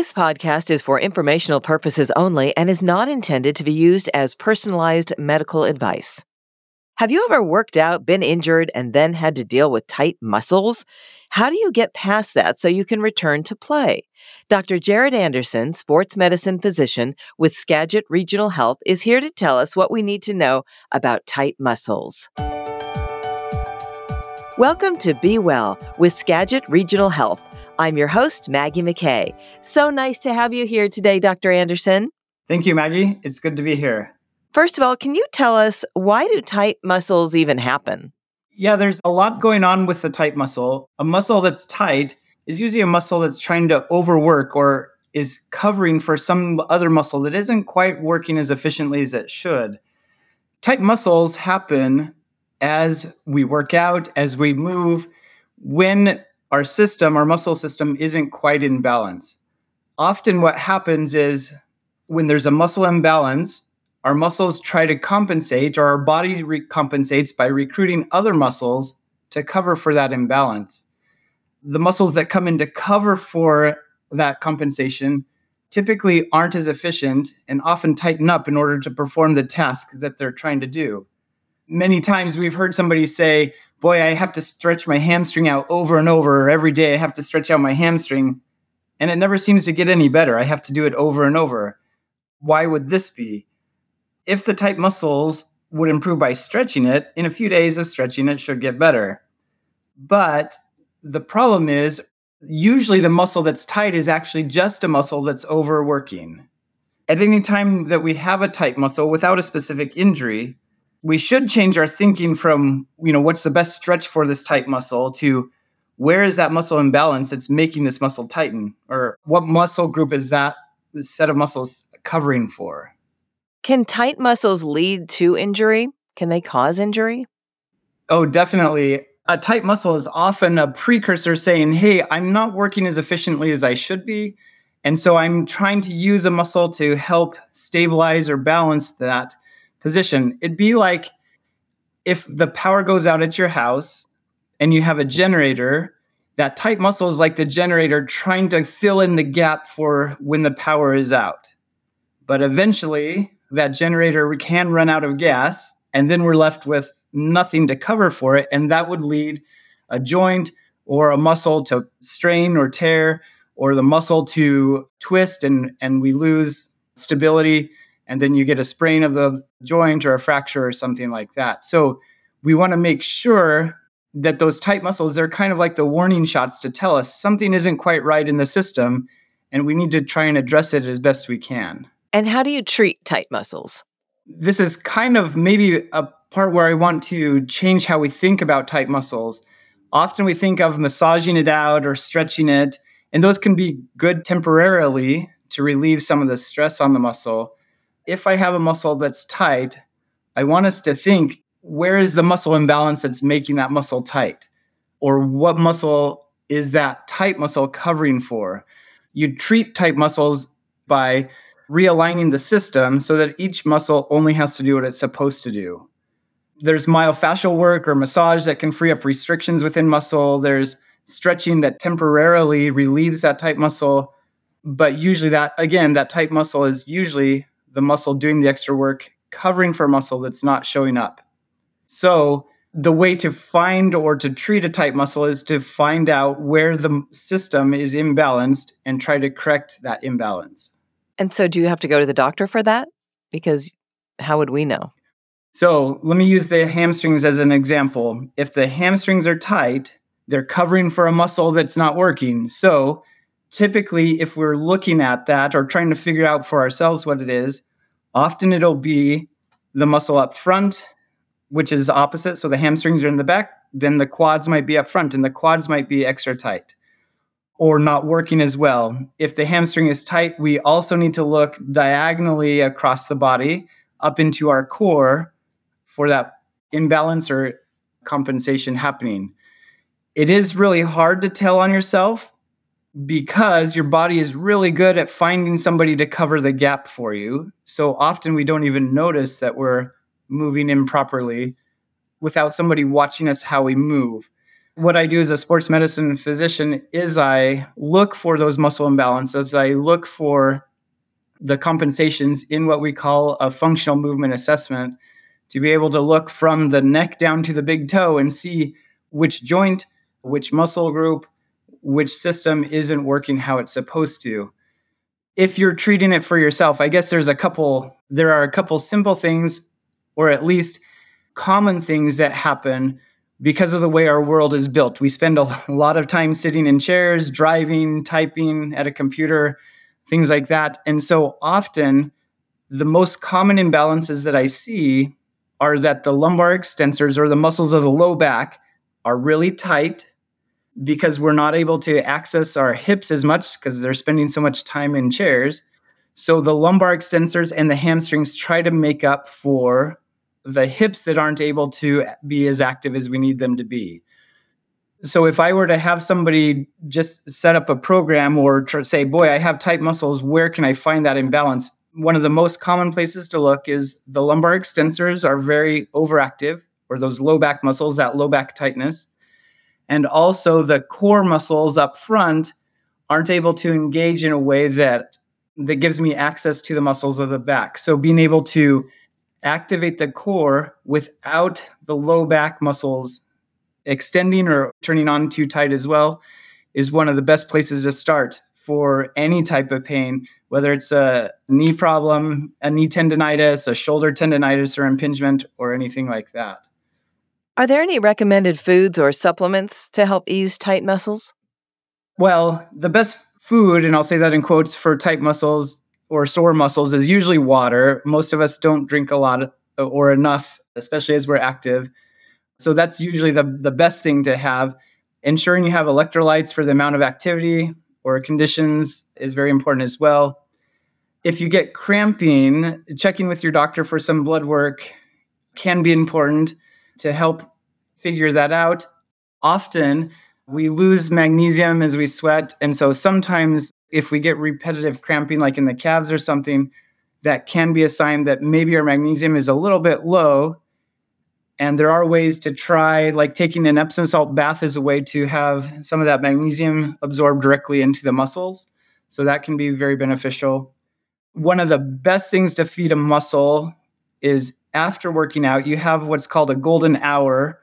This podcast is for informational purposes only and is not intended to be used as personalized medical advice. Have you ever worked out, been injured, and then had to deal with tight muscles? How do you get past that so you can return to play? Dr. Jared Anderson, sports medicine physician with Skagit Regional Health, is here to tell us what we need to know about tight muscles. Welcome to Be Well with Skagit Regional Health. I'm your host, Maggie McKay. So nice to have you here today, Dr. Anderson. Thank you, Maggie. It's good to be here. First of all, can you tell us why do tight muscles even happen? Yeah, there's a lot going on with the tight muscle. A muscle that's tight is usually a muscle that's trying to overwork or is covering for some other muscle that isn't quite working as efficiently as it should. Tight muscles happen as we work out, as we move, when our system, our muscle system, isn't quite in balance. Often, what happens is when there's a muscle imbalance, our muscles try to compensate, or our body compensates by recruiting other muscles to cover for that imbalance. The muscles that come in to cover for that compensation typically aren't as efficient and often tighten up in order to perform the task that they're trying to do many times we've heard somebody say, Boy, I have to stretch my hamstring out over and over. Every day I have to stretch out my hamstring. And it never seems to get any better. I have to do it over and over. Why would this be? If the tight muscles would improve by stretching it, in a few days of stretching, it should get better. But the problem is, usually the muscle that's tight is actually just a muscle that's overworking. At any time that we have a tight muscle without a specific injury, we should change our thinking from you know what's the best stretch for this tight muscle to where is that muscle imbalance that's making this muscle tighten? Or what muscle group is that set of muscles covering for? Can tight muscles lead to injury? Can they cause injury? Oh definitely. A tight muscle is often a precursor saying hey i'm not working as efficiently as i should be. And so i'm trying to use a muscle to help stabilize or balance that position. It'd be like if the power goes out at your house and you have a generator, that tight muscle is like the generator trying to fill in the gap for when the power is out. But eventually, that generator can run out of gas, and then we're left with nothing to cover for it. And that would lead a joint or a muscle to strain or tear, or the muscle to twist, and, and we lose stability and then you get a sprain of the joint or a fracture or something like that. So we want to make sure that those tight muscles they're kind of like the warning shots to tell us something isn't quite right in the system and we need to try and address it as best we can. And how do you treat tight muscles? This is kind of maybe a part where I want to change how we think about tight muscles. Often we think of massaging it out or stretching it, and those can be good temporarily to relieve some of the stress on the muscle if I have a muscle that's tight, I want us to think where is the muscle imbalance that's making that muscle tight? Or what muscle is that tight muscle covering for? You treat tight muscles by realigning the system so that each muscle only has to do what it's supposed to do. There's myofascial work or massage that can free up restrictions within muscle. There's stretching that temporarily relieves that tight muscle. But usually, that again, that tight muscle is usually the muscle doing the extra work, covering for a muscle that's not showing up. So, the way to find or to treat a tight muscle is to find out where the system is imbalanced and try to correct that imbalance. And so, do you have to go to the doctor for that? Because how would we know? So, let me use the hamstrings as an example. If the hamstrings are tight, they're covering for a muscle that's not working. So, typically, if we're looking at that or trying to figure out for ourselves what it is, often it'll be the muscle up front, which is opposite. So the hamstrings are in the back, then the quads might be up front and the quads might be extra tight or not working as well. If the hamstring is tight, we also need to look diagonally across the body up into our core for that imbalance or compensation happening. It is really hard to tell on yourself because your body is really good at finding somebody to cover the gap for you. So often we don't even notice that we're moving improperly without somebody watching us how we move. what I do as a sports medicine physician is I look for those muscle imbalances. I look for the compensations in what we call a functional movement assessment to be able to look from the neck down to the big toe and see which joint, which muscle group, which system isn't working how it's supposed to. If you're treating it for yourself, I guess there's a couple, there are a couple simple things, or at least common things that happen because of the way our world is built. We spend a lot of time sitting in chairs, driving, typing at a computer, things like that. And so often, the most common imbalances that I see are that the lumbar extensors or the muscles of the low back are really tight because we're not able to access our hips as much because they're spending so much time in chairs. So the lumbar extensors and the hamstrings try to make up for the hips that aren't able to be as active as we need them to be. So if I were to have somebody just set up a program or say, boy, I have tight muscles, where can I find that imbalance? One of the most common places to look is the lumbar extensors are very overactive, or those low back muscles, that low back tightness. And also the core muscles up front aren't able to engage in a way that that gives me access to the muscles of the back. So being able to activate the core without the low back muscles extending or turning on too tight as well is one of the best places to start for any type of pain, whether it's a knee problem, a knee tendonitis, a shoulder tendonitis or impingement, or anything like that. Are there any recommended foods or supplements to help ease tight muscles? Well, the best food, and I'll say that in quotes for tight muscles, or sore muscles is usually water. Most of us don't drink a lot or enough, especially as we're active. So that's usually the, the best thing to have. Ensuring you have electrolytes for the amount of activity or conditions is very important as well. If you get cramping, checking with your doctor for some blood work can be important to help figure that out. Often we lose magnesium as we sweat. And so sometimes if we get repetitive cramping, like in the calves or something, that can be a sign that maybe our magnesium is a little bit low. And there are ways to try, like taking an Epsom salt bath is a way to have some of that magnesium absorbed directly into the muscles. So that can be very beneficial. One of the best things to feed a muscle is after working out, you have what's called a golden hour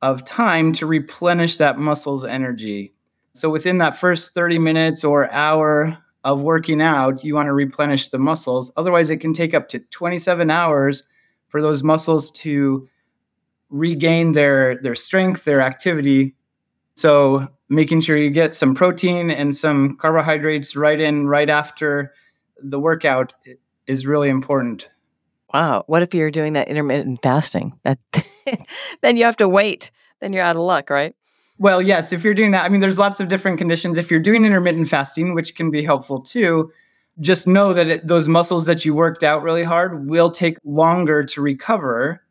of time to replenish that muscle's energy. So within that first 30 minutes or hour of working out, you want to replenish the muscles. Otherwise, it can take up to 27 hours for those muscles to regain their their strength, their activity. So making sure you get some protein and some carbohydrates right in right after the workout is really important. Wow. What if you're doing that intermittent fasting? That then you have to wait. Then you're out of luck, right? Well, yes, if you're doing that, I mean, there's lots of different conditions. If you're doing intermittent fasting, which can be helpful too, just know that it, those muscles that you worked out really hard will take longer to recover.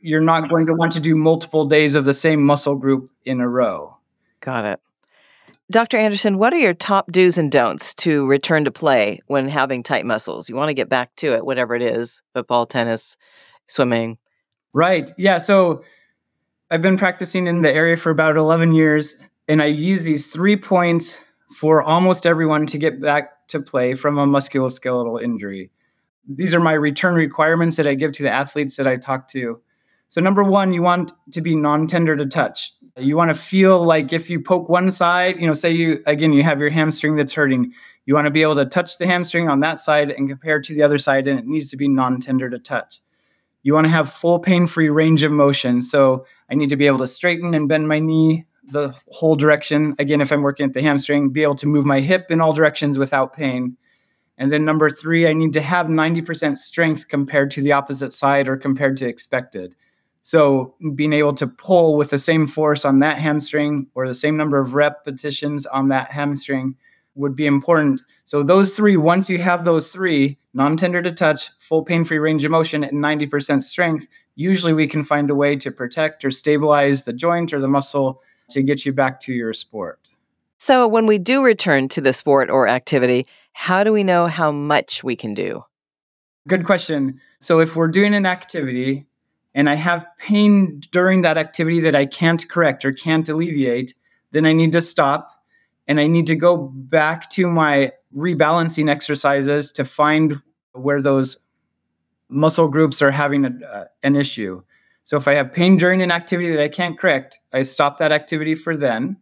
You're not going to want to do multiple days of the same muscle group in a row. Got it. Dr. Anderson, what are your top do's and don'ts to return to play when having tight muscles? You want to get back to it, whatever it is football, tennis, swimming. Right. Yeah. So, I've been practicing in the area for about 11 years, and I use these three points for almost everyone to get back to play from a musculoskeletal injury. These are my return requirements that I give to the athletes that I talk to. So, number one, you want to be non tender to touch. You want to feel like if you poke one side, you know, say you, again, you have your hamstring that's hurting, you want to be able to touch the hamstring on that side and compare to the other side, and it needs to be non tender to touch. You want to have full pain free range of motion. So I need to be able to straighten and bend my knee the whole direction. Again, if I'm working at the hamstring, be able to move my hip in all directions without pain. And then number three, I need to have 90% strength compared to the opposite side or compared to expected. So being able to pull with the same force on that hamstring or the same number of repetitions on that hamstring would be important. So those three, once you have those three, non-tender to touch, full pain-free range of motion, and 90% strength, usually we can find a way to protect or stabilize the joint or the muscle to get you back to your sport. So when we do return to the sport or activity, how do we know how much we can do? Good question. So if we're doing an activity and I have pain during that activity that I can't correct or can't alleviate, then I need to stop and I need to go back to my rebalancing exercises to find where those muscle groups are having a, uh, an issue. So if I have pain during an activity that I can't correct, I stop that activity for then.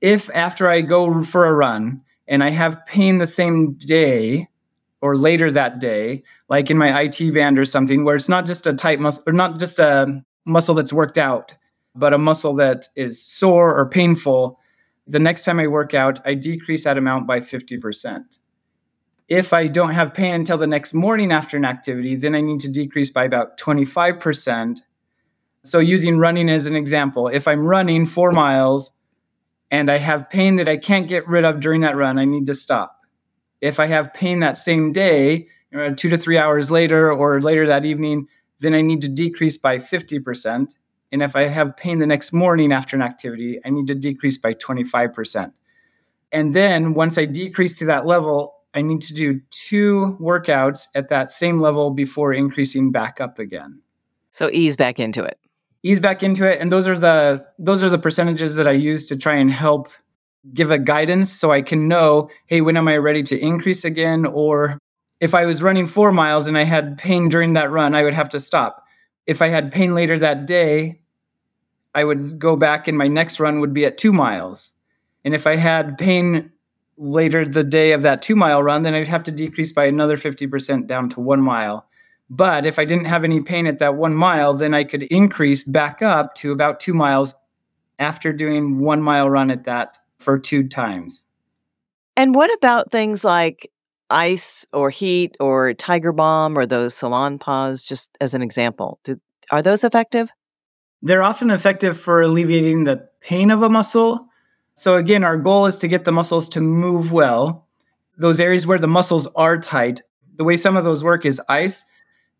If after I go for a run and I have pain the same day or later that day, like in my IT band or something, where it's not just a tight muscle or not just a muscle that's worked out, but a muscle that is sore or painful, the next time I work out, I decrease that amount by 50%. If I don't have pain until the next morning after an activity, then I need to decrease by about 25%. So, using running as an example, if I'm running four miles and I have pain that I can't get rid of during that run, I need to stop. If I have pain that same day, two to three hours later or later that evening, then I need to decrease by 50%. And if I have pain the next morning after an activity, I need to decrease by 25%. And then once I decrease to that level, I need to do two workouts at that same level before increasing back up again. So ease back into it. Ease back into it and those are the those are the percentages that I use to try and help give a guidance so I can know, hey, when am I ready to increase again or if I was running 4 miles and I had pain during that run, I would have to stop. If I had pain later that day, I would go back and my next run would be at 2 miles. And if I had pain later the day of that two mile run, then I'd have to decrease by another 50% down to one mile. But if I didn't have any pain at that one mile, then I could increase back up to about two miles after doing one mile run at that for two times. And what about things like ice or heat or tiger balm or those Salonpas, just as an example? Do, are those effective? They're often effective for alleviating the pain of a muscle so, again, our goal is to get the muscles to move well. Those areas where the muscles are tight, the way some of those work is ice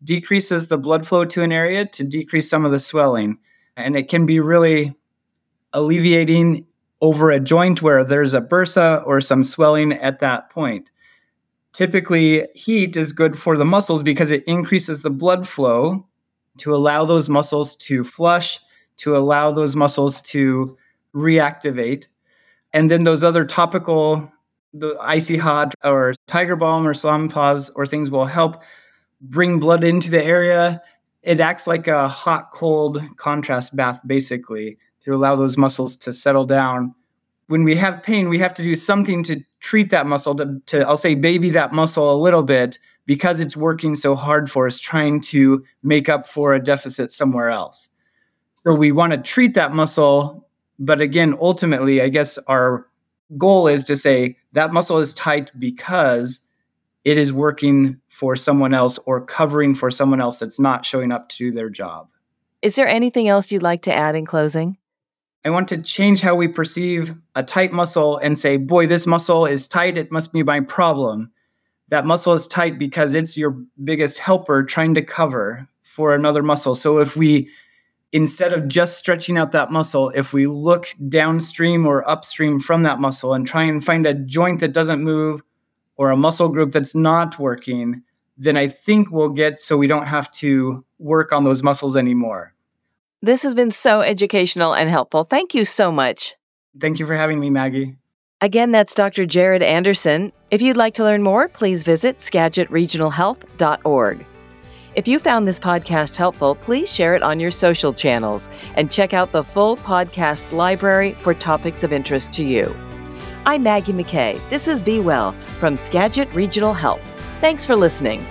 decreases the blood flow to an area to decrease some of the swelling. And it can be really alleviating over a joint where there's a bursa or some swelling at that point. Typically, heat is good for the muscles because it increases the blood flow to allow those muscles to flush, to allow those muscles to reactivate and then those other topical, the icy hot or tiger balm or Salonpas or things will help bring blood into the area. It acts like a hot cold contrast bath basically to allow those muscles to settle down. When we have pain, we have to do something to treat that muscle to, to I'll say baby that muscle a little bit because it's working so hard for us trying to make up for a deficit somewhere else. So we want to treat that muscle but again, ultimately, I guess our goal is to say that muscle is tight because it is working for someone else or covering for someone else that's not showing up to do their job. Is there anything else you'd like to add in closing? I want to change how we perceive a tight muscle and say, boy, this muscle is tight. It must be my problem. That muscle is tight because it's your biggest helper trying to cover for another muscle. So if we instead of just stretching out that muscle, if we look downstream or upstream from that muscle and try and find a joint that doesn't move or a muscle group that's not working, then I think we'll get so we don't have to work on those muscles anymore. This has been so educational and helpful. Thank you so much. Thank you for having me, Maggie. Again, that's Dr. Jared Anderson. If you'd like to learn more, please visit skagitregionalhealth.org. If you found this podcast helpful, please share it on your social channels and check out the full podcast library for topics of interest to you. I'm Maggie McKay. This is Be Well from Skagit Regional Health. Thanks for listening.